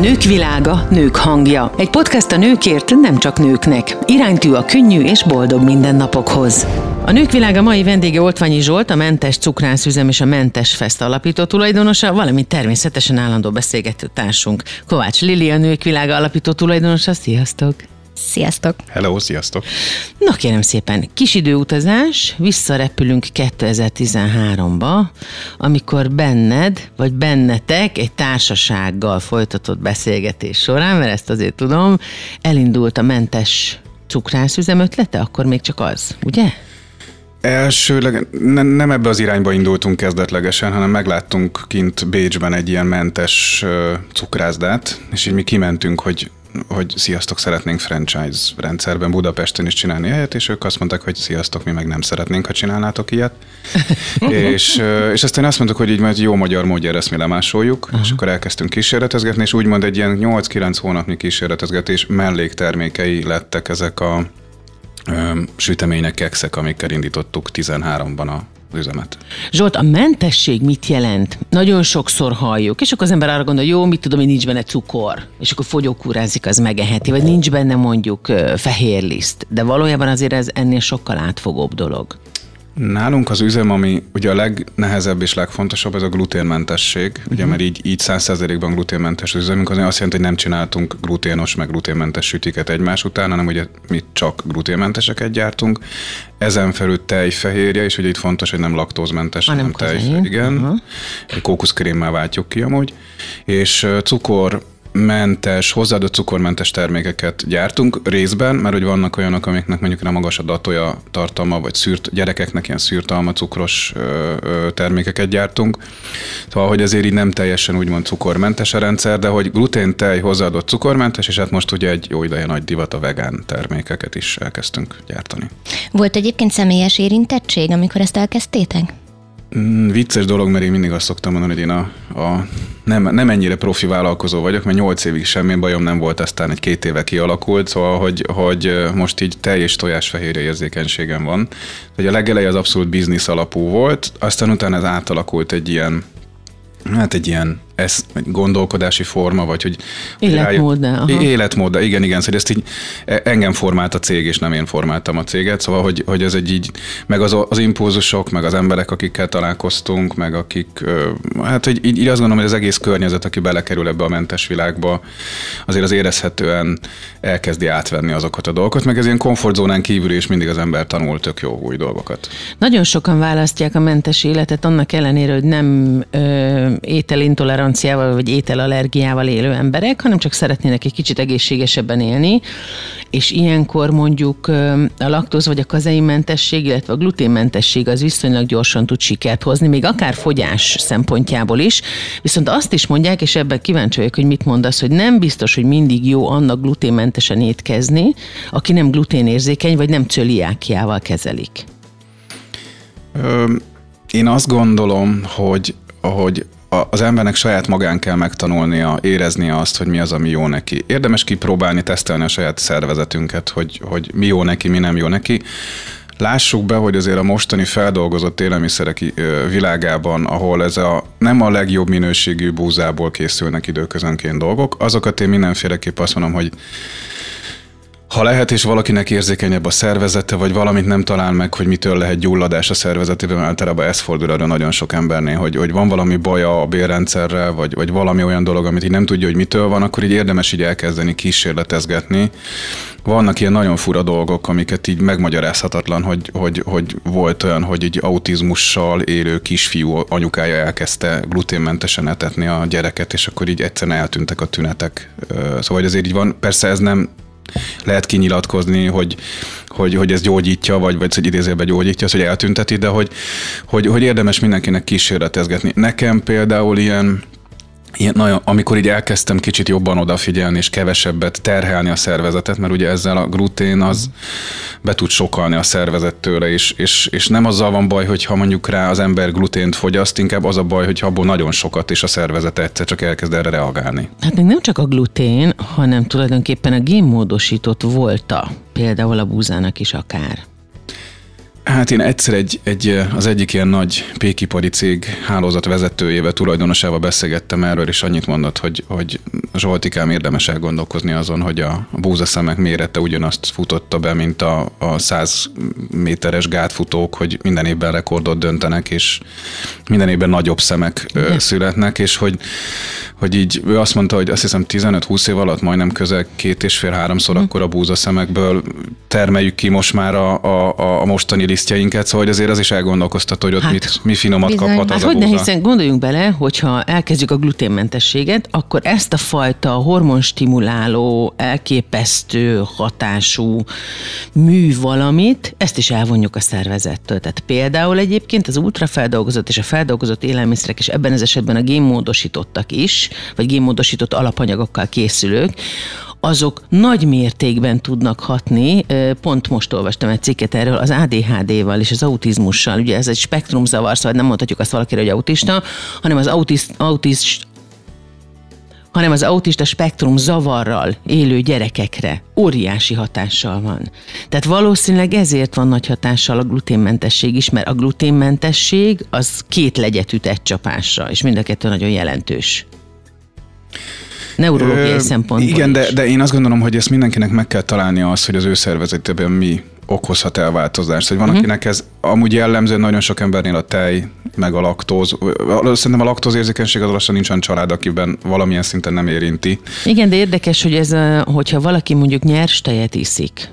Nők világa, nők hangja. Egy podcast a nőkért, nem csak nőknek. Iránytű a könnyű és boldog mindennapokhoz. A Nők világa mai vendége Oltványi Zsolt, a Mentes Cukrászüzem és a Mentes Fest alapító tulajdonosa, valamint természetesen állandó beszélgető társunk. Kovács Lili, Nők világa alapító tulajdonosa. Sziasztok! Sziasztok! Hello, sziasztok! Na kérem szépen, kis időutazás, visszarepülünk 2013-ba, amikor benned, vagy bennetek egy társasággal folytatott beszélgetés során, mert ezt azért tudom, elindult a mentes cukrászüzem ötlete, akkor még csak az, ugye? Elsőleg ne, nem ebbe az irányba indultunk kezdetlegesen, hanem megláttunk kint Bécsben egy ilyen mentes cukrászdát, és így mi kimentünk, hogy hogy sziasztok, szeretnénk franchise rendszerben Budapesten is csinálni helyet, és ők azt mondták, hogy sziasztok, mi meg nem szeretnénk, ha csinálnátok ilyet. és, és aztán azt mondtuk, hogy így majd jó magyar módjára ezt mi lemásoljuk, uh-huh. és akkor elkezdtünk kísérletezgetni, és úgymond egy ilyen 8-9 hónapnyi kísérletezgetés melléktermékei lettek ezek a ö, sütemények, kekszek, amikkel indítottuk 13-ban a üzemet. Zsolt, a mentesség mit jelent? Nagyon sokszor halljuk, és akkor az ember arra gondol, jó, mit tudom, hogy nincs benne cukor, és akkor fogyókúrázik, az megeheti, vagy nincs benne mondjuk fehér liszt, de valójában azért ez ennél sokkal átfogóbb dolog. Nálunk az üzem, ami ugye a legnehezebb és legfontosabb, ez a gluténmentesség, uh-huh. ugye mert így, így 100%-ban gluténmentes az üzemünk, az azt jelenti, hogy nem csináltunk gluténos meg gluténmentes sütiket egymás után, hanem ugye mi csak gluténmenteseket gyártunk. Ezen felül tejfehérje, és ugye itt fontos, hogy nem laktózmentes, hanem tejfehérje. Igen. Uh-huh. Kókuszkrémmel váltjuk ki amúgy. És cukor mentes, hozzáadott cukormentes termékeket gyártunk részben, mert hogy vannak olyanok, amiknek mondjuk nem magas a datója tartalma, vagy szűrt, gyerekeknek ilyen szűrt alma cukros ö, ö, termékeket gyártunk. Szóval, hogy azért így nem teljesen úgymond cukormentes a rendszer, de hogy glutén, tej, hozzáadott cukormentes, és hát most ugye egy jó ideje nagy divat a vegán termékeket is elkezdtünk gyártani. Volt egyébként személyes érintettség, amikor ezt elkezdtétek? Mm, vicces dolog, mert én mindig azt szoktam mondani, hogy én a, a nem, nem ennyire profi vállalkozó vagyok, mert nyolc évig semmi bajom nem volt, aztán egy két éve kialakult, szóval, hogy, hogy most így teljes tojásfehérje érzékenységem van. Hogy a legelej az abszolút biznisz alapú volt, aztán utána ez átalakult egy ilyen, hát egy ilyen ez egy gondolkodási forma, vagy hogy... Életmód, hogy Életmód, igen, igen, szóval ezt így e, engem formált a cég, és nem én formáltam a céget, szóval, hogy, hogy ez egy így, meg az, az impulzusok, meg az emberek, akikkel találkoztunk, meg akik, hát hogy így, így azt gondolom, hogy az egész környezet, aki belekerül ebbe a mentes világba, azért az érezhetően elkezdi átvenni azokat a dolgokat, meg ez ilyen komfortzónán kívül is mindig az ember tanul tök jó új dolgokat. Nagyon sokan választják a mentes életet annak ellenére, hogy nem ö, ételintolerancia intoleranciával vagy ételallergiával élő emberek, hanem csak szeretnének egy kicsit egészségesebben élni, és ilyenkor mondjuk a laktóz vagy a kazeinmentesség, illetve a gluténmentesség az viszonylag gyorsan tud sikert hozni, még akár fogyás szempontjából is. Viszont azt is mondják, és ebben kíváncsi vagyok, hogy mit mondasz, hogy nem biztos, hogy mindig jó annak gluténmentesen étkezni, aki nem gluténérzékeny, vagy nem cöliákiával kezelik. Ö, én azt gondolom, hogy hogy az embernek saját magán kell megtanulnia, éreznie azt, hogy mi az, ami jó neki. Érdemes kipróbálni, tesztelni a saját szervezetünket, hogy, hogy mi jó neki, mi nem jó neki. Lássuk be, hogy azért a mostani feldolgozott élelmiszerek világában, ahol ez a nem a legjobb minőségű búzából készülnek időközönként dolgok, azokat én mindenféleképp azt mondom, hogy ha lehet, és valakinek érzékenyebb a szervezete, vagy valamit nem talál meg, hogy mitől lehet gyulladás a szervezetében, általában ez fordul arra nagyon sok embernél, hogy, hogy van valami baja a bérrendszerrel, vagy, vagy valami olyan dolog, amit így nem tudja, hogy mitől van, akkor így érdemes így elkezdeni kísérletezgetni. Vannak ilyen nagyon fura dolgok, amiket így megmagyarázhatatlan, hogy, hogy, hogy volt olyan, hogy egy autizmussal élő kisfiú anyukája elkezdte gluténmentesen etetni a gyereket, és akkor így egyszerűen eltűntek a tünetek. Szóval azért így van, persze ez nem lehet kinyilatkozni, hogy, hogy, hogy ez gyógyítja, vagy, vagy hogy idézőben gyógyítja, az, hogy eltünteti, de hogy, hogy, hogy érdemes mindenkinek kísérletezgetni. Nekem például ilyen Ilyen, nagyon, amikor így elkezdtem kicsit jobban odafigyelni, és kevesebbet terhelni a szervezetet, mert ugye ezzel a glutén az be tud sokalni a szervezettől, és, és, és nem azzal van baj, hogyha mondjuk rá az ember glutént fogyaszt, inkább az a baj, hogy abból nagyon sokat, és a szervezet egyszer csak elkezd erre reagálni. Hát még nem csak a glutén, hanem tulajdonképpen a génmódosított volta, például a búzának is akár. Hát én egyszer egy, egy, az egyik ilyen nagy pékipari cég hálózat vezetőjével, tulajdonosával beszélgettem erről, és annyit mondott, hogy, hogy Zsoltikám érdemes elgondolkozni azon, hogy a búzaszemek mérete ugyanazt futotta be, mint a, a 100 méteres gátfutók, hogy minden évben rekordot döntenek, és minden évben nagyobb szemek Igen. születnek, és hogy, hogy így ő azt mondta, hogy azt hiszem 15-20 év alatt majdnem közel két és fél háromszor mm. akkor a búzaszemekből termeljük ki most már a, a, a mostani lisztjeinket, szóval hogy azért az is elgondolkoztató, hogy ott hát, mit, mi finomat bizony. kaphat az hát, a búza. Hiszen gondoljunk bele, hogyha elkezdjük a gluténmentességet, akkor ezt a fajta hormonstimuláló, elképesztő hatású mű valamit, ezt is elvonjuk a szervezettől. Tehát például egyébként az ultrafeldolgozott és a feldolgozott élelmiszerek, és ebben az esetben a génmódosítottak is, vagy génmódosított alapanyagokkal készülők, azok nagy mértékben tudnak hatni, pont most olvastam egy cikket erről, az ADHD-val és az autizmussal, ugye ez egy spektrumzavar, szóval nem mondhatjuk azt valakire, hogy autista, hanem az autist, autist hanem az autista spektrum zavarral élő gyerekekre. Óriási hatással van. Tehát valószínűleg ezért van nagy hatással a gluténmentesség is, mert a gluténmentesség az két legyet üt egy csapásra, és mind a kettő nagyon jelentős neurológiai Ö, szempontból Igen, de, de én azt gondolom, hogy ezt mindenkinek meg kell találnia az, hogy az ő szervezetében mi okozhat el változást. Hogy van, uh-huh. akinek ez amúgy jellemző, nagyon sok embernél a tej, meg a laktóz. Szerintem a laktóz érzékenység az lassan nincsen család, akiben valamilyen szinten nem érinti. Igen, de érdekes, hogy ez, hogyha valaki mondjuk nyers tejet iszik,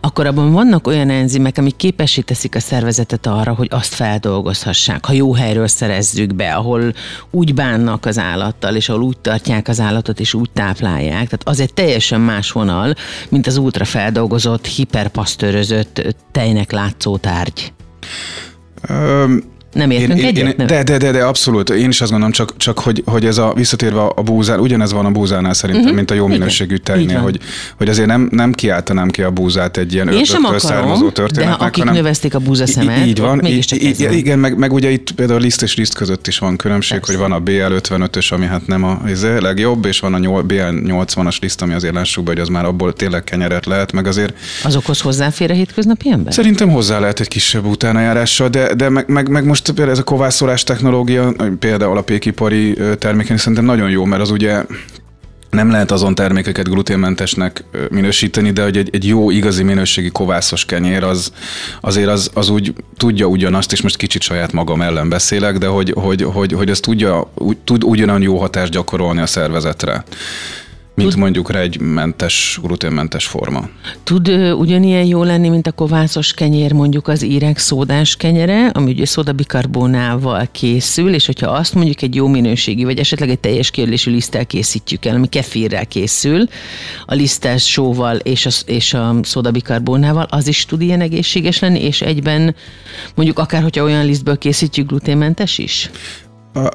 akkor abban vannak olyan enzimek, amik képesé teszik a szervezetet arra, hogy azt feldolgozhassák, ha jó helyről szerezzük be, ahol úgy bánnak az állattal, és ahol úgy tartják az állatot, és úgy táplálják. Tehát az egy teljesen más vonal, mint az ultrafeldolgozott, hiperpasztőrözött tejnek látszó tárgy. Um nem értünk én, egyet? Én, nem? De, de, de, de, abszolút. Én is azt gondolom, csak, csak hogy, hogy ez a visszatérve a búzán, ugyanez van a búzánál szerintem, uh-huh. mint a jó minőségű tejnél, hogy, hogy azért nem, nem kiáltanám ki a búzát egy ilyen Én sem akarom, származó történetnek. De akik hanem, növesztik a búzaszemet, így van, így, így, igen, meg, meg ugye itt például a liszt és liszt között is van különbség, Persze. hogy van a BL55-ös, ami hát nem a izé, legjobb, és van a BL80-as liszt, ami azért lássuk be, hogy az már abból tényleg kenyeret lehet, meg azért. Azokhoz hozzáfér a hétköznapi ember? Szerintem hozzá lehet egy kisebb utánajárással, de, de meg, meg, meg most például ez a kovászolás technológia, például a pékipari terméken szerintem nagyon jó, mert az ugye nem lehet azon termékeket gluténmentesnek minősíteni, de hogy egy, egy jó, igazi minőségi kovászos kenyér az azért az, az úgy tudja ugyanazt, és most kicsit saját magam ellen beszélek, de hogy, hogy, hogy, hogy ez tudja, tud ugyanolyan jó hatást gyakorolni a szervezetre mint Tud, mondjuk rá egy mentes, gluténmentes forma. Tud ö, ugyanilyen jó lenni, mint a kovászos kenyér, mondjuk az írek szódás kenyere, ami ugye szódabikarbonával készül, és hogyha azt mondjuk egy jó minőségi, vagy esetleg egy teljes kérdésű liszttel készítjük el, ami kefirrel készül, a lisztes sóval és a, és a szódabikarbonával, az is tud ilyen egészséges lenni, és egyben mondjuk akár, hogyha olyan lisztből készítjük, gluténmentes is?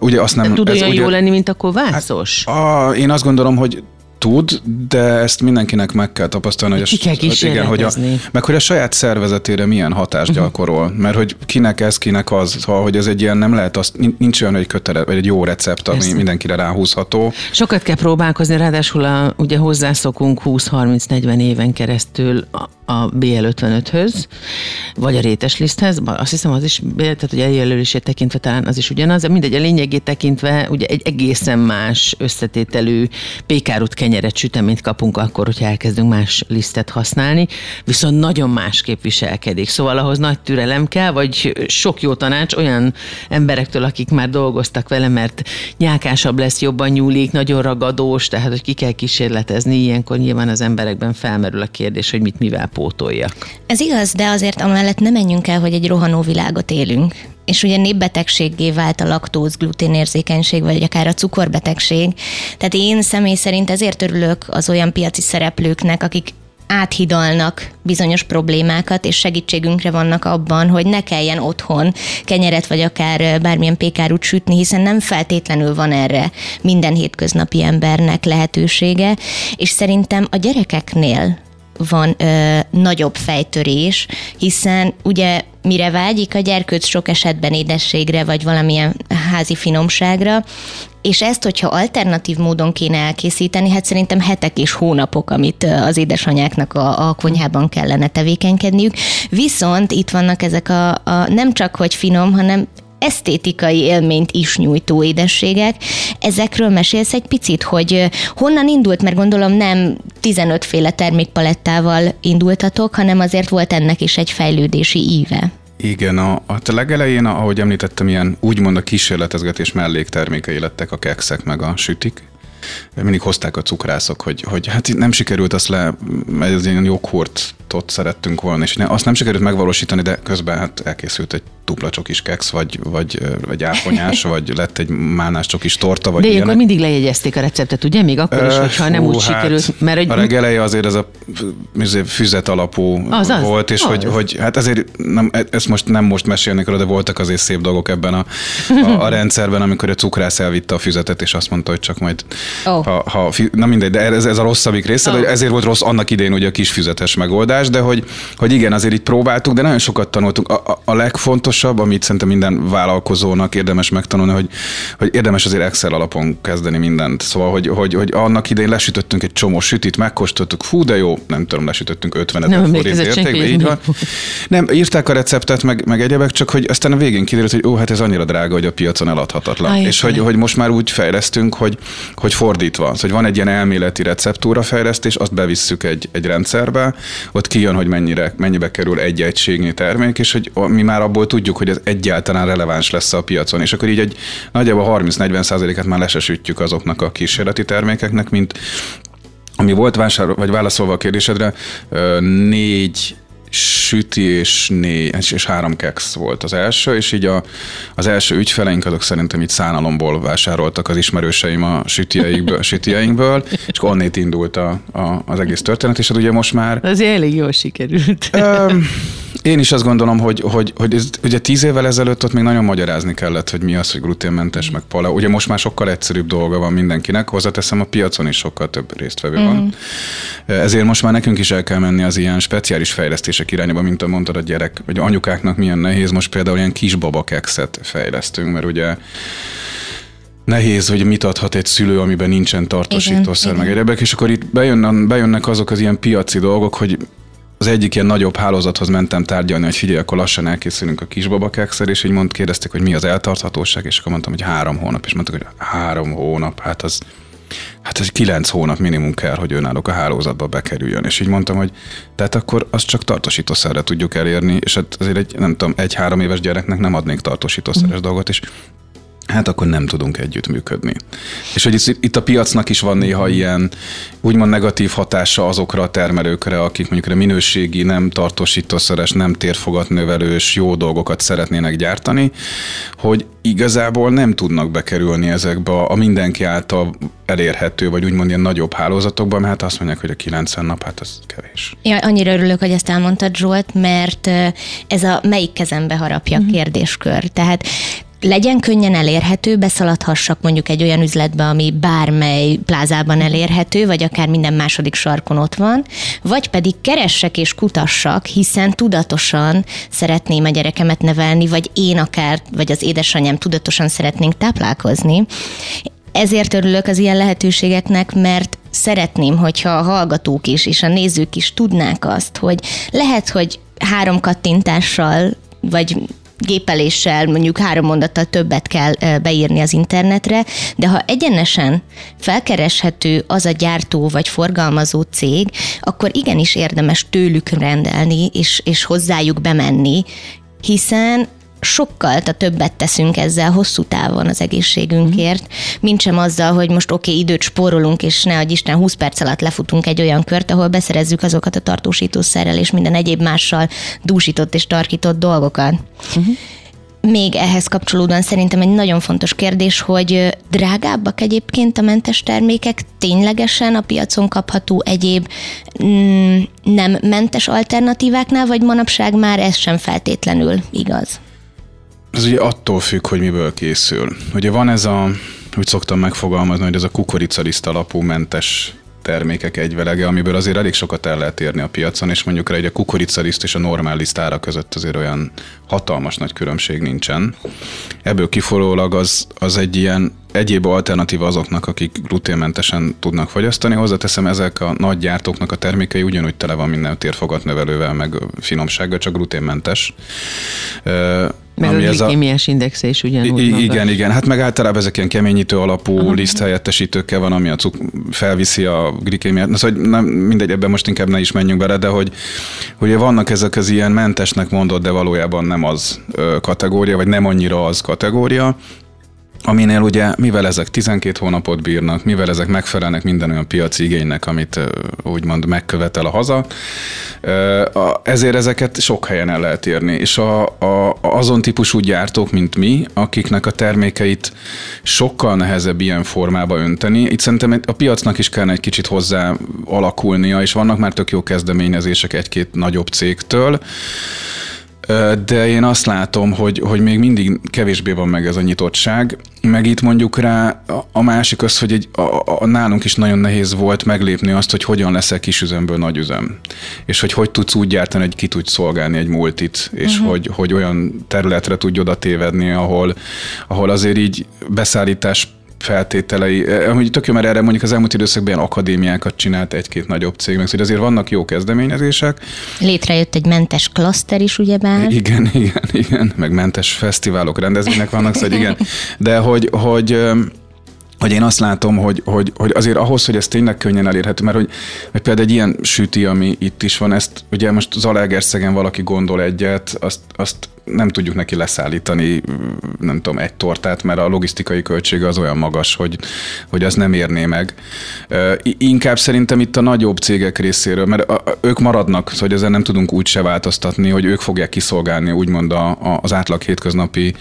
ugye azt nem... Tud olyan ugye, jó lenni, mint a kovászos? Hát, a, én azt gondolom, hogy tud, de ezt mindenkinek meg kell tapasztalni, hogy, Ki kell igen, hogy a, meg hogy a saját szervezetére milyen hatást uh-huh. gyakorol. Mert hogy kinek ez, kinek az, szóval, hogy ez egy ilyen nem lehet, az, nincs olyan, hogy kötele, vagy egy jó recept, ami Persze. mindenkire ráhúzható. Sokat kell próbálkozni, ráadásul a, ugye hozzászokunk 20-30-40 éven keresztül a, a BL55-höz, vagy a rétes liszthez, azt hiszem az is, tehát hogy eljelölését tekintve talán az is ugyanaz, de mindegy, a lényegét tekintve ugye egy egészen más összetételű pékárút kenyeret süteményt kapunk akkor, hogyha elkezdünk más lisztet használni, viszont nagyon másképp viselkedik. Szóval ahhoz nagy türelem kell, vagy sok jó tanács olyan emberektől, akik már dolgoztak vele, mert nyákásabb lesz, jobban nyúlik, nagyon ragadós, tehát hogy ki kell kísérletezni, ilyenkor nyilván az emberekben felmerül a kérdés, hogy mit mivel pótoljak. Ez igaz, de azért amellett nem menjünk el, hogy egy rohanó világot élünk és ugye népbetegséggé vált a laktóz, gluténérzékenység, vagy akár a cukorbetegség. Tehát én személy szerint ezért örülök az olyan piaci szereplőknek, akik áthidalnak bizonyos problémákat, és segítségünkre vannak abban, hogy ne kelljen otthon kenyeret, vagy akár bármilyen pékárút sütni, hiszen nem feltétlenül van erre minden hétköznapi embernek lehetősége, és szerintem a gyerekeknél van ö, nagyobb fejtörés, hiszen ugye mire vágyik a gyerkőc sok esetben édességre, vagy valamilyen házi finomságra, és ezt, hogyha alternatív módon kéne elkészíteni, hát szerintem hetek és hónapok, amit az édesanyáknak a, a konyhában kellene tevékenykedniük. Viszont itt vannak ezek a, a nem csak hogy finom, hanem esztétikai élményt is nyújtó édességek. Ezekről mesélsz egy picit, hogy honnan indult, mert gondolom nem 15 féle termékpalettával indultatok, hanem azért volt ennek is egy fejlődési íve. Igen, a, a legelején, ahogy említettem, ilyen úgymond a kísérletezgetés melléktermékei lettek a kekszek meg a sütik, mindig hozták a cukrászok, hogy, hogy hát nem sikerült azt le, ez ilyen joghurtot szerettünk volna, és ne, azt nem sikerült megvalósítani, de közben hát elkészült egy dupla csokis keksz, vagy, vagy, vagy áponyás, vagy lett egy málnás csokis torta, vagy De ilyenek. akkor mindig lejegyezték a receptet, ugye? Még akkor is, hogyha nem úgy hát, sikerült. Mert egy... A regeleje azért ez a füzet alapú az, az, volt, és az. Hogy, hogy hát ezért nem, ezt most nem most mesélnék róla, de voltak azért szép dolgok ebben a, a, a rendszerben, amikor a cukrász elvitte a füzetet, és azt mondta, hogy csak majd oh. ha, ha, na mindegy, de ez, ez a rosszabbik része, oh. de ezért volt rossz annak idején ugye a kis füzetes megoldás, de hogy, hogy igen, azért így próbáltuk, de nagyon sokat tanultunk. A, a, a legfontosabb amit szerintem minden vállalkozónak érdemes megtanulni, hogy, hogy érdemes azért Excel alapon kezdeni mindent. Szóval, hogy, hogy, hogy annak idején lesütöttünk egy csomó sütit, megkóstoltuk, fú, de jó, nem tudom, lesütöttünk 50 ezer forint értékbe, így van. Nem, írták a receptet, meg, meg egyebek, csak hogy aztán a végén kiderült, hogy ó, hát ez annyira drága, hogy a piacon eladhatatlan. Ah, és hogy, hogy most már úgy fejlesztünk, hogy, hogy fordítva, szóval, hogy van egy ilyen elméleti receptúra fejlesztés, azt bevisszük egy, egy rendszerbe, ott kijön, hogy mennyire, mennyibe kerül egy egységnyi termék, és hogy mi már abból tudjuk, hogy ez egyáltalán releváns lesz a piacon, és akkor így egy nagyjából 30-40 százaléket már lesesütjük azoknak a kísérleti termékeknek, mint ami volt vásár, vagy válaszolva a kérdésedre, négy süti és, né, és három keksz volt az első, és így a, az első ügyfeleink azok szerintem így szánalomból vásároltak az ismerőseim a sütieikből, sütieinkből, és onnét indult a, a, az egész történet, és hát ugye most már... Az elég jól sikerült. Én is azt gondolom, hogy, hogy, hogy ez, ugye tíz évvel ezelőtt ott még nagyon magyarázni kellett, hogy mi az, hogy gluténmentes, meg pala. Ugye most már sokkal egyszerűbb dolga van mindenkinek, hozzáteszem a piacon is sokkal több résztvevő mm. van. Ezért most már nekünk is el kell menni az ilyen speciális fejlesztések irányába, mint a mondtad a gyerek, vagy anyukáknak milyen nehéz. Most például ilyen kisbaba kekszet fejlesztünk, mert ugye nehéz, hogy mit adhat egy szülő, amiben nincsen tartósítószer, meg egyebek, és akkor itt bejönnek, bejönnek azok az ilyen piaci dolgok, hogy az egyik ilyen nagyobb hálózathoz mentem tárgyalni, hogy figyelj, akkor lassan elkészülünk a kisbabakekszer, és így mond, kérdezték, hogy mi az eltarthatóság, és akkor mondtam, hogy három hónap, és mondtak, hogy három hónap, hát az hát ez kilenc hónap minimum kell, hogy önállók a hálózatba bekerüljön. És így mondtam, hogy tehát akkor azt csak tartósítószerre tudjuk elérni, és hát azért egy, nem tudom, egy-három éves gyereknek nem adnék tartósítószeres mm. dolgot, és hát akkor nem tudunk együttműködni. És hogy itt, itt a piacnak is van néha ilyen úgymond negatív hatása azokra a termelőkre, akik mondjuk a minőségi, nem tartósítószeres, nem térfogatnövelős jó dolgokat szeretnének gyártani, hogy igazából nem tudnak bekerülni ezekbe a mindenki által elérhető, vagy úgymond ilyen nagyobb hálózatokban, mert hát azt mondják, hogy a 90 nap, hát az kevés. Ja, annyira örülök, hogy ezt elmondtad, Zsolt, mert ez a melyik kezembe harapja mm-hmm. kérdéskör. Tehát legyen könnyen elérhető, beszaladhassak mondjuk egy olyan üzletbe, ami bármely plázában elérhető, vagy akár minden második sarkon ott van, vagy pedig keressek és kutassak, hiszen tudatosan szeretném a gyerekemet nevelni, vagy én akár, vagy az édesanyám tudatosan szeretnénk táplálkozni. Ezért örülök az ilyen lehetőségeknek, mert szeretném, hogyha a hallgatók is, és a nézők is tudnák azt, hogy lehet, hogy három kattintással vagy gépeléssel mondjuk három mondattal többet kell beírni az internetre, de ha egyenesen felkereshető az a gyártó vagy forgalmazó cég, akkor igenis érdemes tőlük rendelni és, és hozzájuk bemenni, hiszen sokkal a többet teszünk ezzel hosszú távon az egészségünkért, mint sem azzal, hogy most oké, okay, időt spórolunk, és ne adj Isten 20 perc alatt lefutunk egy olyan kört, ahol beszerezzük azokat a tartósítószerrel és minden egyéb mással dúsított és tarkított dolgokat. Uh-huh. Még ehhez kapcsolódóan szerintem egy nagyon fontos kérdés, hogy drágábbak egyébként a mentes termékek, ténylegesen a piacon kapható egyéb mm, nem mentes alternatíváknál, vagy manapság már ez sem feltétlenül igaz? Ez ugye attól függ, hogy miből készül. Ugye van ez a, úgy szoktam megfogalmazni, hogy ez a kukoricaliszt alapú mentes termékek egyvelege, amiből azért elég sokat el lehet érni a piacon, és mondjuk rá, hogy a kukoricaliszt és a normál lisztára között azért olyan hatalmas nagy különbség nincsen. Ebből kifolyólag az, az egy ilyen egyéb alternatíva azoknak, akik gluténmentesen tudnak fogyasztani. Hozzáteszem, ezek a nagy gyártóknak a termékei ugyanúgy tele van minden térfogatnövelővel, meg finomsággal, csak gluténmentes. Meg ami a glikémiás indexe is ugyanúgy. I- igen, magas. igen. Hát meg általában ezek ilyen keményítő alapú Aha. liszthelyettesítőkkel van, ami a cuk- felviszi a glikémiát. Na, szóval nem, mindegy, ebben most inkább ne is menjünk bele, de hogy ugye vannak ezek az ilyen mentesnek mondott, de valójában nem az kategória, vagy nem annyira az kategória, aminél ugye, mivel ezek 12 hónapot bírnak, mivel ezek megfelelnek minden olyan piaci igénynek, amit úgymond megkövetel a haza, ezért ezeket sok helyen el lehet érni. És a, a, azon típusú gyártók, mint mi, akiknek a termékeit sokkal nehezebb ilyen formába önteni, itt szerintem a piacnak is kellene egy kicsit hozzá alakulnia, és vannak már tök jó kezdeményezések egy-két nagyobb cégtől, de én azt látom, hogy, hogy még mindig kevésbé van meg ez a nyitottság, meg itt mondjuk rá a másik az, hogy egy, a, a, nálunk is nagyon nehéz volt meglépni azt, hogy hogyan lesz-e kisüzemből nagyüzem, és hogy hogy tudsz úgy gyártani, hogy ki tudsz szolgálni egy multit, és uh-huh. hogy, hogy olyan területre tudj oda tévedni, ahol, ahol azért így beszállítás feltételei. Eh, amúgy tök jó, mert erre mondjuk az elmúlt időszakban ilyen akadémiákat csinált egy-két nagyobb cég, meg szóval azért vannak jó kezdeményezések. Létrejött egy mentes klaszter is, ugyebár. Igen, igen, igen, meg mentes fesztiválok, rendezvények vannak, szóval igen. De hogy, hogy hogy én azt látom, hogy, hogy, hogy azért ahhoz, hogy ez tényleg könnyen elérhető, mert hogy, hogy például egy ilyen süti, ami itt is van, ezt ugye most Zalaegerszegen valaki gondol egyet, azt, azt nem tudjuk neki leszállítani, nem tudom, egy tortát, mert a logisztikai költsége az olyan magas, hogy, hogy az nem érné meg. Inkább szerintem itt a nagyobb cégek részéről, mert ők maradnak, szóval hogy ezen nem tudunk úgy se változtatni, hogy ők fogják kiszolgálni úgymond a, a, az átlag hétköznapi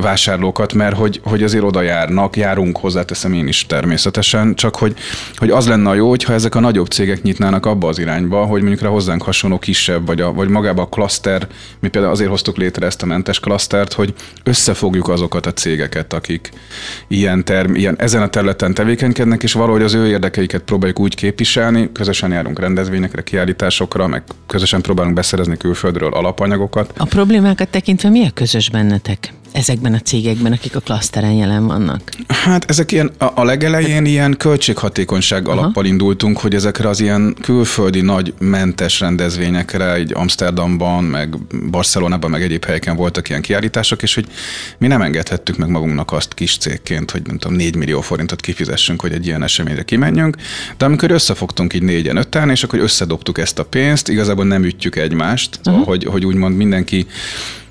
vásárlókat, mert hogy, hogy azért oda járnak, járunk, hozzáteszem én is természetesen, csak hogy, hogy az lenne a jó, hogyha ezek a nagyobb cégek nyitnának abba az irányba, hogy mondjuk rá hozzánk hasonló kisebb, vagy, a, vagy magába a klaszter, mi például azért hoztuk létre ezt a mentes klasztert, hogy összefogjuk azokat a cégeket, akik ilyen, term, ilyen ezen a területen tevékenykednek, és valahogy az ő érdekeiket próbáljuk úgy képviselni, közösen járunk rendezvényekre, kiállításokra, meg közösen próbálunk beszerezni külföldről alapanyagokat. A problémákat tekintve mi a közös bennetek? Ezekben a cégekben, akik a klaszteren jelen vannak? Hát ezek ilyen, a, a legelején ilyen költséghatékonyság Aha. alappal indultunk, hogy ezekre az ilyen külföldi nagy mentes rendezvényekre, egy Amsterdamban, meg Barcelonában, meg egyéb helyeken voltak ilyen kiállítások, és hogy mi nem engedhettük meg magunknak azt kis cégként, hogy nem tudom, 4 millió forintot kifizessünk, hogy egy ilyen eseményre kimenjünk, de amikor összefogtunk így négyen, öten, és akkor összedobtuk ezt a pénzt, igazából nem ütjük egymást, uh-huh. hogy, hogy úgymond mindenki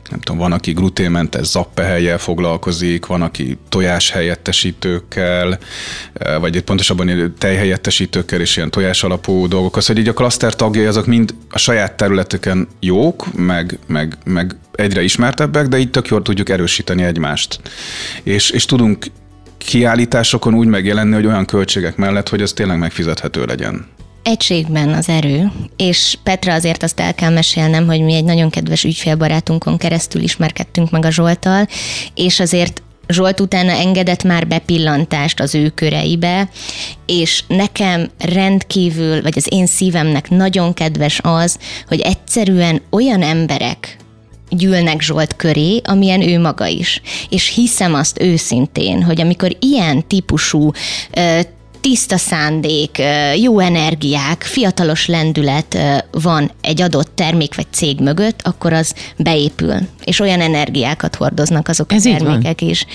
nem tudom, van, aki gluténmentes zappehelyjel foglalkozik, van, aki tojás helyettesítőkkel, e, vagy pontosabban tejhelyettesítőkkel és ilyen tojás alapú dolgok. Az, hogy így a klaszter tagjai azok mind a saját területeken jók, meg, meg, meg egyre ismertebbek, de így tök jól tudjuk erősíteni egymást. És, és tudunk kiállításokon úgy megjelenni, hogy olyan költségek mellett, hogy ez tényleg megfizethető legyen egységben az erő, és Petra azért azt el kell mesélnem, hogy mi egy nagyon kedves ügyfélbarátunkon keresztül ismerkedtünk meg a Zsoltal, és azért Zsolt utána engedett már bepillantást az ő köreibe, és nekem rendkívül, vagy az én szívemnek nagyon kedves az, hogy egyszerűen olyan emberek gyűlnek Zsolt köré, amilyen ő maga is. És hiszem azt őszintén, hogy amikor ilyen típusú tiszta szándék, jó energiák, fiatalos lendület van egy adott termék vagy cég mögött, akkor az beépül, és olyan energiákat hordoznak azok Ez a termékek is.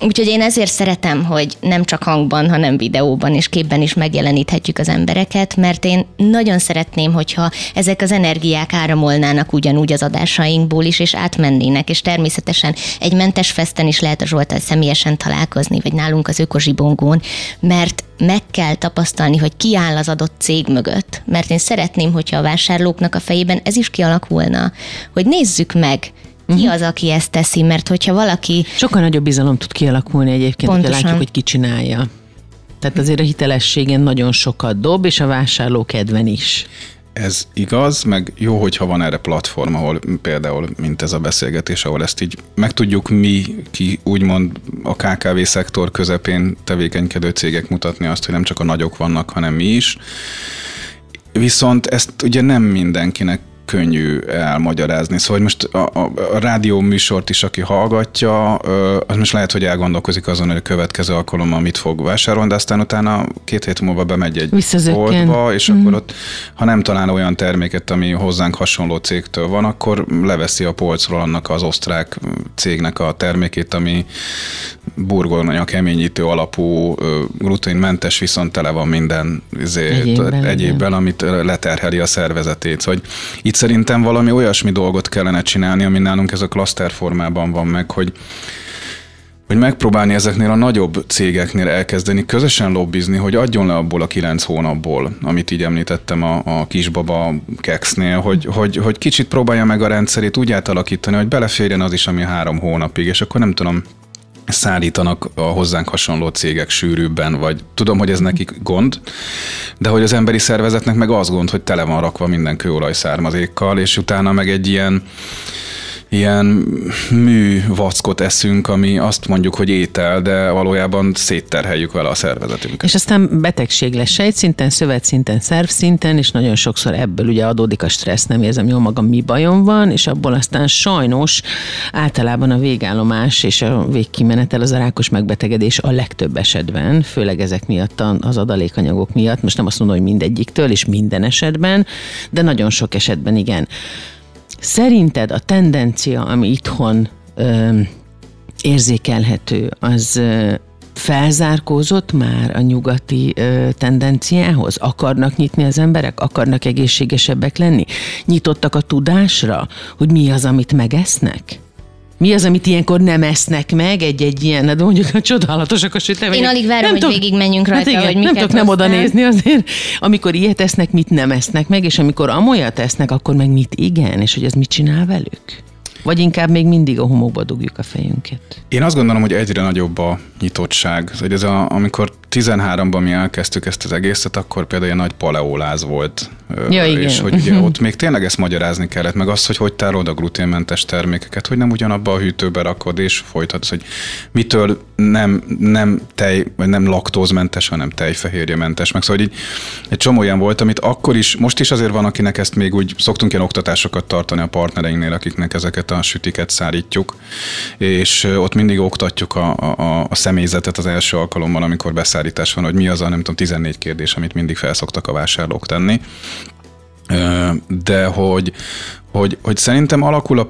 Úgyhogy én ezért szeretem, hogy nem csak hangban, hanem videóban és képben is megjeleníthetjük az embereket, mert én nagyon szeretném, hogyha ezek az energiák áramolnának ugyanúgy az adásainkból is, és átmennének, és természetesen egy mentes festen is lehet a Zsoltal személyesen találkozni, vagy nálunk az ökozsibongón, mert meg kell tapasztalni, hogy ki áll az adott cég mögött. Mert én szeretném, hogyha a vásárlóknak a fejében ez is kialakulna, hogy nézzük meg, ki uh-huh. az, aki ezt teszi, mert hogyha valaki... Sokkal nagyobb bizalom tud kialakulni egyébként, hogyha látjuk, hogy ki csinálja. Tehát azért a hitelességen nagyon sokat dob, és a vásárló kedven is. Ez igaz, meg jó, hogyha van erre platform, ahol például, mint ez a beszélgetés, ahol ezt így meg tudjuk mi, ki úgymond a KKV szektor közepén tevékenykedő cégek mutatni azt, hogy nem csak a nagyok vannak, hanem mi is. Viszont ezt ugye nem mindenkinek könnyű elmagyarázni. Szóval most a, a, a rádió műsort is, aki hallgatja, az most lehet, hogy elgondolkozik azon, hogy a következő alkalommal mit fog vásárolni, de aztán utána két hét múlva bemegy egy boltba, és mm. akkor ott, ha nem talál olyan terméket, ami hozzánk hasonló cégtől van, akkor leveszi a polcról annak az osztrák cégnek a termékét, ami burgonya keményítő alapú, gluténmentes, viszont tele van minden egyébben, egyébben amit leterheli a szervezetét. Szóval itt szerintem valami olyasmi dolgot kellene csinálni, ami nálunk ez a klaszter formában van meg, hogy hogy megpróbálni ezeknél a nagyobb cégeknél elkezdeni közösen lobbizni, hogy adjon le abból a kilenc hónapból, amit így említettem a, a kisbaba keksznél, hogy, hogy, hogy kicsit próbálja meg a rendszerét úgy átalakítani, hogy beleférjen az is, ami három hónapig, és akkor nem tudom, szállítanak a hozzánk hasonló cégek sűrűbben, vagy tudom, hogy ez nekik gond, de hogy az emberi szervezetnek meg az gond, hogy tele van rakva minden kőolaj származékkal, és utána meg egy ilyen ilyen mű vackot eszünk, ami azt mondjuk, hogy étel, de valójában szétterheljük vele a szervezetünket. És aztán betegség lesz sejtszinten, szövetszinten, szervszinten, és nagyon sokszor ebből ugye adódik a stressz, nem érzem jól magam, mi bajom van, és abból aztán sajnos általában a végállomás és a végkimenetel az a rákos megbetegedés a legtöbb esetben, főleg ezek miatt az adalékanyagok miatt, most nem azt mondom, hogy mindegyiktől és minden esetben, de nagyon sok esetben igen. Szerinted a tendencia, ami itthon ö, érzékelhető, az ö, felzárkózott már a nyugati ö, tendenciához? Akarnak nyitni az emberek? Akarnak egészségesebbek lenni? Nyitottak a tudásra, hogy mi az, amit megesznek? Mi az, amit ilyenkor nem esznek meg egy-egy ilyen, de mondjuk a csodálatosak a sütemények. Én alig várom, nem hogy tud, végig menjünk hát rajta, hát igen, hogy miket Nem tudok nem oda nézni azért. Amikor ilyet esznek, mit nem esznek meg, és amikor amolyat esznek, akkor meg mit igen, és hogy ez mit csinál velük? Vagy inkább még mindig a homokba dugjuk a fejünket? Én azt gondolom, hogy egyre nagyobb a nyitottság. Hogy ez a, amikor 13-ban mi elkezdtük ezt az egészet, akkor például egy nagy paleóláz volt. Ja, igen. És hogy ugye ott még tényleg ezt magyarázni kellett, meg az, hogy hogy tárolod a gluténmentes termékeket, hogy nem ugyanabba a hűtőbe rakod, és folytatsz, hogy mitől nem, nem tej, vagy nem laktózmentes, hanem tejfehérjementes. Meg szóval hogy így, egy csomó olyan volt, amit akkor is, most is azért van, akinek ezt még úgy szoktunk ilyen oktatásokat tartani a partnereinknél, akiknek ezeket a sütiket szárítjuk, és ott mindig oktatjuk a, a, a személyzetet az első alkalommal, amikor beszáll beszállítás van, hogy mi az a nem tudom 14 kérdés, amit mindig felszoktak a vásárlók tenni. De hogy, hogy, hogy szerintem alakul a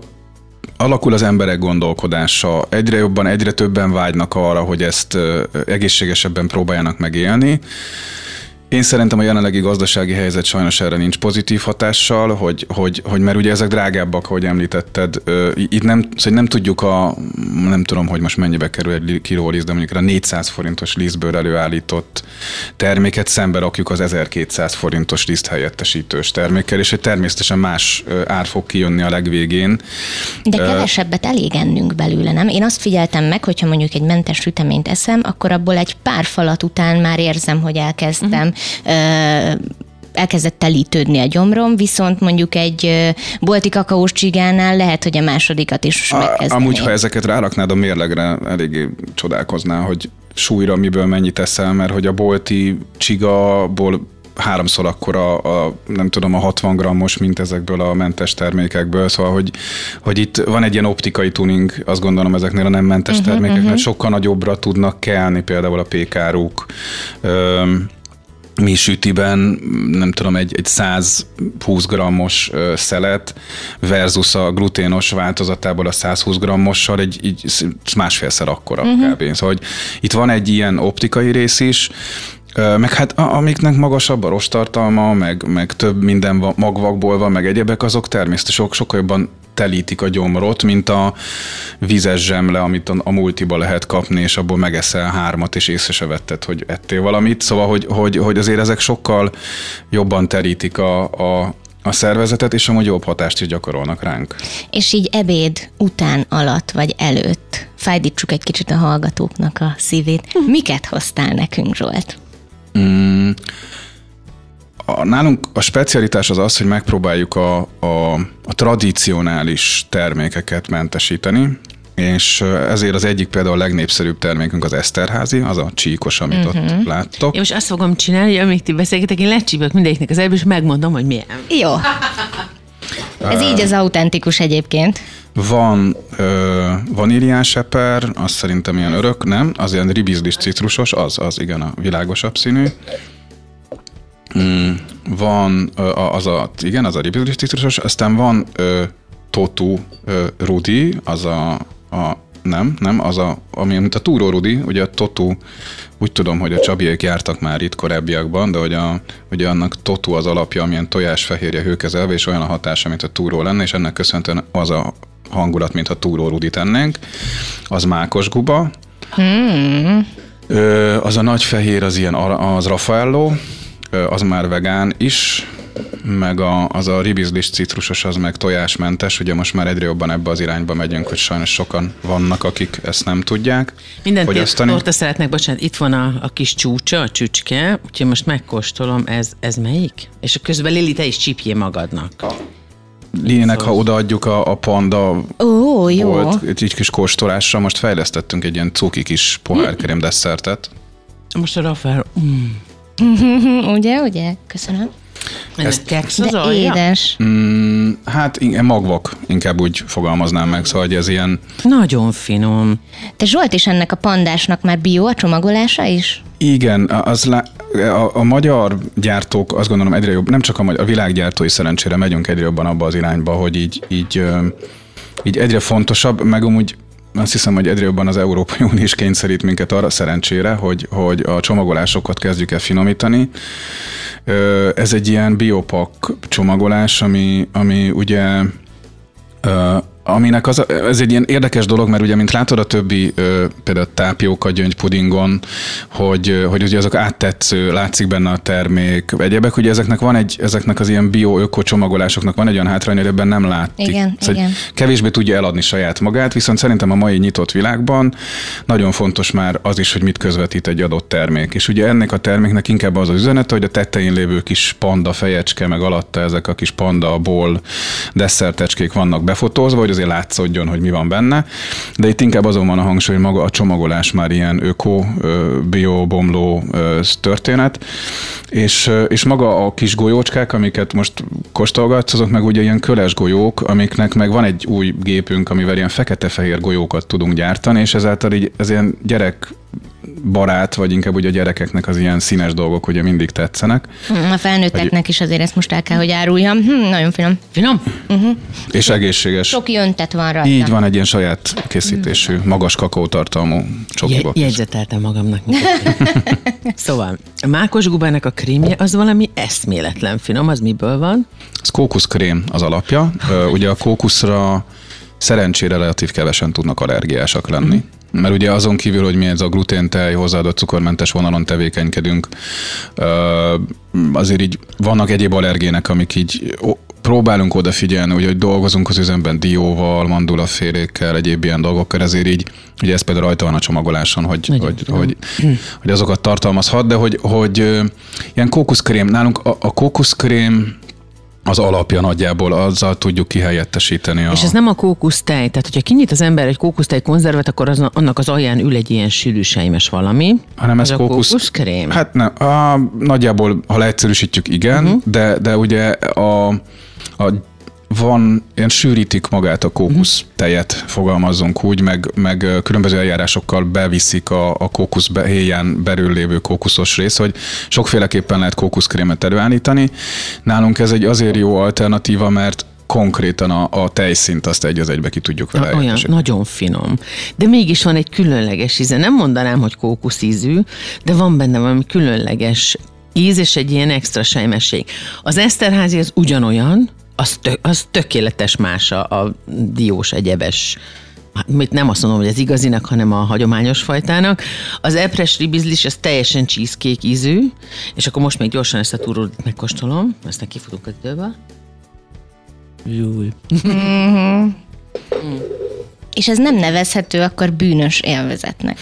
alakul az emberek gondolkodása, egyre jobban, egyre többen vágynak arra, hogy ezt egészségesebben próbáljanak megélni. Én szerintem a jelenlegi gazdasági helyzet sajnos erre nincs pozitív hatással, hogy, hogy, hogy mert ugye ezek drágábbak, ahogy említetted. Itt nem, szóval nem tudjuk a, nem tudom, hogy most mennyibe kerül egy kiló liszt, de mondjuk a 400 forintos lisztből előállított terméket szembe rakjuk az 1200 forintos liszt helyettesítős termékkel, és egy természetesen más ár fog kijönni a legvégén. De kevesebbet elég ennünk belőle, nem? Én azt figyeltem meg, hogyha mondjuk egy mentes süteményt eszem, akkor abból egy pár falat után már érzem, hogy elkezdtem uh-huh elkezdett telítődni a gyomrom, viszont mondjuk egy bolti kakaós csigánál lehet, hogy a másodikat is megkezdené. Amúgy, ha ezeket ráraknád a mérlegre, eléggé csodálkozná, hogy súlyra miből mennyit eszel, mert hogy a bolti csigaból háromszor akkor a, nem tudom, a 60 grammos, mint ezekből a mentes termékekből, szóval, hogy, hogy itt van egy ilyen optikai tuning, azt gondolom ezeknél a nem mentes uh-huh, termékeknél, uh-huh. sokkal nagyobbra tudnak kelni például a pékáruk. Mi sütiben, nem tudom, egy, egy 120 grammos szelet versus a gluténos változatából a 120 grammossal egy, egy másfélszer akkora uh-huh. kb. Szóval, hogy itt van egy ilyen optikai rész is, meg hát amiknek magasabb a rostartalma, meg, meg több minden magvakból van, meg egyebek, azok természetesen sokkal jobban telítik a gyomrot, mint a vizes zsemle, amit a, a multiba lehet kapni, és abból megeszel hármat, és észre se vetted, hogy ettél valamit. Szóval, hogy, hogy, hogy azért ezek sokkal jobban terítik a, a, a szervezetet, és amúgy jobb hatást is gyakorolnak ránk. És így ebéd után, alatt vagy előtt fájdítsuk egy kicsit a hallgatóknak a szívét. Miket hoztál nekünk, Zsolt? Mm, a, nálunk a specialitás az az, hogy megpróbáljuk a, a, a tradicionális termékeket mentesíteni, és ezért az egyik például a legnépszerűbb termékünk az Eszterházi, az a csíkos, amit uh-huh. ott láttok. Én most azt fogom csinálni, hogy amíg ti beszélgetek, én lecsípök mindegyiknek az előbb, és megmondom, hogy milyen. Jó. Ez így az autentikus egyébként. Van ö, vaníliás eper, az szerintem ilyen örök, nem? Az ilyen ribizlis citrusos, az, az igen a világosabb színű. Mm, van ö, az a, igen, az a ribizlis citrusos, aztán van ö, totu ö, rudi, az a, a nem, nem, az a, ami, mint a túró rudi, ugye a totu, úgy tudom, hogy a csabiék jártak már itt korábbiakban, de hogy a, ugye annak totu az alapja, amilyen tojás fehérje hőkezelve, és olyan a hatása, mint a túró lenne, és ennek köszönhetően az a hangulat, mintha túró rudit ennénk. Az mákos guba. Hmm. Ö, az a nagy fehér, az ilyen, az Raffaello, az már vegán is, meg a, az a ribizlis citrusos, az meg tojásmentes, ugye most már egyre jobban ebbe az irányba megyünk, hogy sajnos sokan vannak, akik ezt nem tudják. Minden torta szeretnek, bocsánat, itt van a, a kis csúcsa, a csücske, úgyhogy most megkóstolom, ez, ez melyik? És közben Lili, te is csípjé magadnak. Lényeg, ha odaadjuk a, a panda Ó, jó. volt egy kis kóstolásra, most fejlesztettünk egy ilyen cuki kis pohárkrém desszertet. Most a Rafael. Mm. ugye, ugye? Köszönöm. Ez keksz az De édes. Mm, hát igen, magvak, inkább úgy fogalmaznám meg, szóval hogy ez ilyen... Nagyon finom. Te Zsolt is ennek a pandásnak már bio a csomagolása is? Igen, az lá, a, a magyar gyártók azt gondolom egyre jobb, nem csak a, a világgyártói szerencsére megyünk egyre jobban abba az irányba, hogy így, így, így egyre fontosabb, meg amúgy azt hiszem, hogy egyre jobban az Európai Unió is kényszerít minket arra szerencsére, hogy, hogy a csomagolásokat kezdjük el finomítani. Ez egy ilyen biopak csomagolás, ami, ami ugye aminek az, ez egy ilyen érdekes dolog, mert ugye, mint látod a többi például tápióka gyöngypudingon, hogy, hogy ugye azok áttetsző, látszik benne a termék, egyebek, ugye ezeknek van egy, ezeknek az ilyen bio-öko csomagolásoknak van egy olyan hátrány, hogy ebben nem látszik. Igen, szóval igen. Kevésbé tudja eladni saját magát, viszont szerintem a mai nyitott világban nagyon fontos már az is, hogy mit közvetít egy adott termék. És ugye ennek a terméknek inkább az az üzenete, hogy a tetején lévő kis panda fejecske, meg alatta ezek a kis panda ból desszertecskék vannak befotózva, hogy az azért látszódjon, hogy mi van benne. De itt inkább azon van a hangsúly, hogy maga a csomagolás már ilyen öko, bio, bomló történet, és, és maga a kis golyócskák, amiket most kóstolgatsz, azok meg ugye ilyen köles golyók, amiknek meg van egy új gépünk, amivel ilyen fekete-fehér golyókat tudunk gyártani, és ezáltal így ez ilyen gyerek barát, vagy inkább ugye a gyerekeknek az ilyen színes dolgok ugye mindig tetszenek. A felnőtteknek vagy... is azért ezt most el kell, hogy áruljam. Hm, nagyon finom. Finom? Uh-huh. És egészséges. Sok jöntet van rajta. Így van egy ilyen saját készítésű, magas kakaótartalmú csokibox. Je- jegyzeteltem magamnak. szóval, a mákos gubának a krémje az valami eszméletlen finom, az miből van? Ez kókuszkrém az alapja. Ugye a kókuszra szerencsére relatív kevesen tudnak allergiásak lenni. Mm mert ugye azon kívül, hogy mi ez a gluténtej, hozzáadott cukormentes vonalon tevékenykedünk, azért így vannak egyéb allergének, amik így próbálunk odafigyelni, hogy, hogy dolgozunk az üzemben dióval, mandulafélékkel, egyéb ilyen dolgokkal, ezért így, ugye ez például rajta van a csomagoláson, hogy, hogy, hogy, hogy, azokat tartalmazhat, de hogy, hogy ilyen kókuszkrém, nálunk a, a kókuszkrém az alapja nagyjából, azzal tudjuk kihelyettesíteni. A... És ez nem a kókusztej, tehát hogyha kinyit az ember egy kókusztej konzervet, akkor az, annak az alján ül egy ilyen sűrűsejmes valami. Hanem ez ez kókusz... a kókuszkrém? Hát nem, a, nagyjából, ha leegyszerűsítjük, igen, uh-huh. de, de ugye a van, ilyen sűrítik magát a kókusz tejet, fogalmazzunk úgy, meg, meg különböző eljárásokkal beviszik a, a kókusz héján belül lévő kókuszos rész, hogy sokféleképpen lehet kókuszkrémet előállítani. Nálunk ez egy azért jó alternatíva, mert konkrétan a, a tejszint azt egy az egybe ki tudjuk vele Olyan, nagyon finom. De mégis van egy különleges íze. Nem mondanám, hogy kókusz ízű, de van benne valami különleges íz és egy ilyen extra sejmesség. Az Eszterházi az ugyanolyan, az, tök, az tökéletes más a, a diós egyebes mit nem azt mondom, hogy az igazinak, hanem a hagyományos fajtának. Az epres ribizlis, az teljesen cheesecake ízű, és akkor most még gyorsan ezt a túrót megkóstolom, aztán kifutunk az időbe. Júj. Mm-hmm. És ez nem nevezhető akkor bűnös élvezetnek.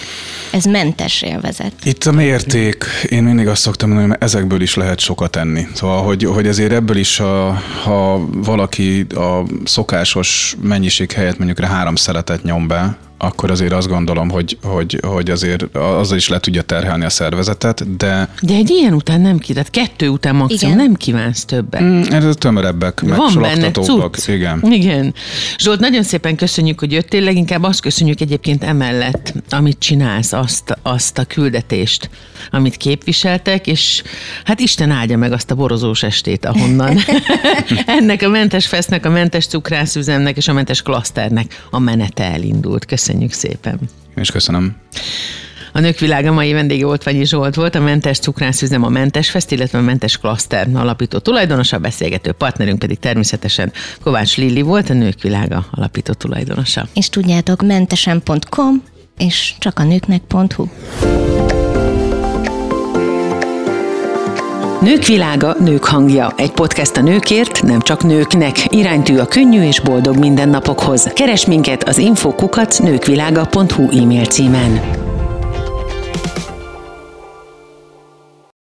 Ez mentes élvezet. Itt a mérték, én mindig azt szoktam mondani, hogy ezekből is lehet sokat enni. Szóval, hogy, hogy azért ebből is, a, ha valaki a szokásos mennyiség helyett mondjuk három szeretet nyom be, akkor azért azt gondolom, hogy, hogy, hogy azért azzal is le tudja terhelni a szervezetet, de... De egy ilyen után nem ki, tehát kettő után maximum Igen. nem kívánsz többet. Mm, ez tömörebbek, meg Van benne cucc. Igen. Igen. Zsolt, nagyon szépen köszönjük, hogy jöttél, leginkább azt köszönjük egyébként emellett, amit csinálsz, azt, azt a küldetést, amit képviseltek, és hát Isten áldja meg azt a borozós estét, ahonnan ennek a mentes fesznek, a mentes cukrászüzemnek és a mentes klaszternek a menete elindult. Köszönjük Köszönjük szépen. Én is köszönöm. A Nők Világa mai vendége Oltványi Zsolt volt, a Mentes Cukrászüzem, a Mentes Fest, illetve a Mentes Klaszter alapító tulajdonosa, a beszélgető partnerünk pedig természetesen Kovács Lilli volt, a Nők Világa alapító tulajdonosa. És tudjátok, mentesen.com és csak a nőknek.hu. Nők világa, nők hangja. Egy podcast a nőkért, nem csak nőknek. Iránytű a könnyű és boldog mindennapokhoz. Keres minket az infokukat nőkvilága.hu e-mail címen.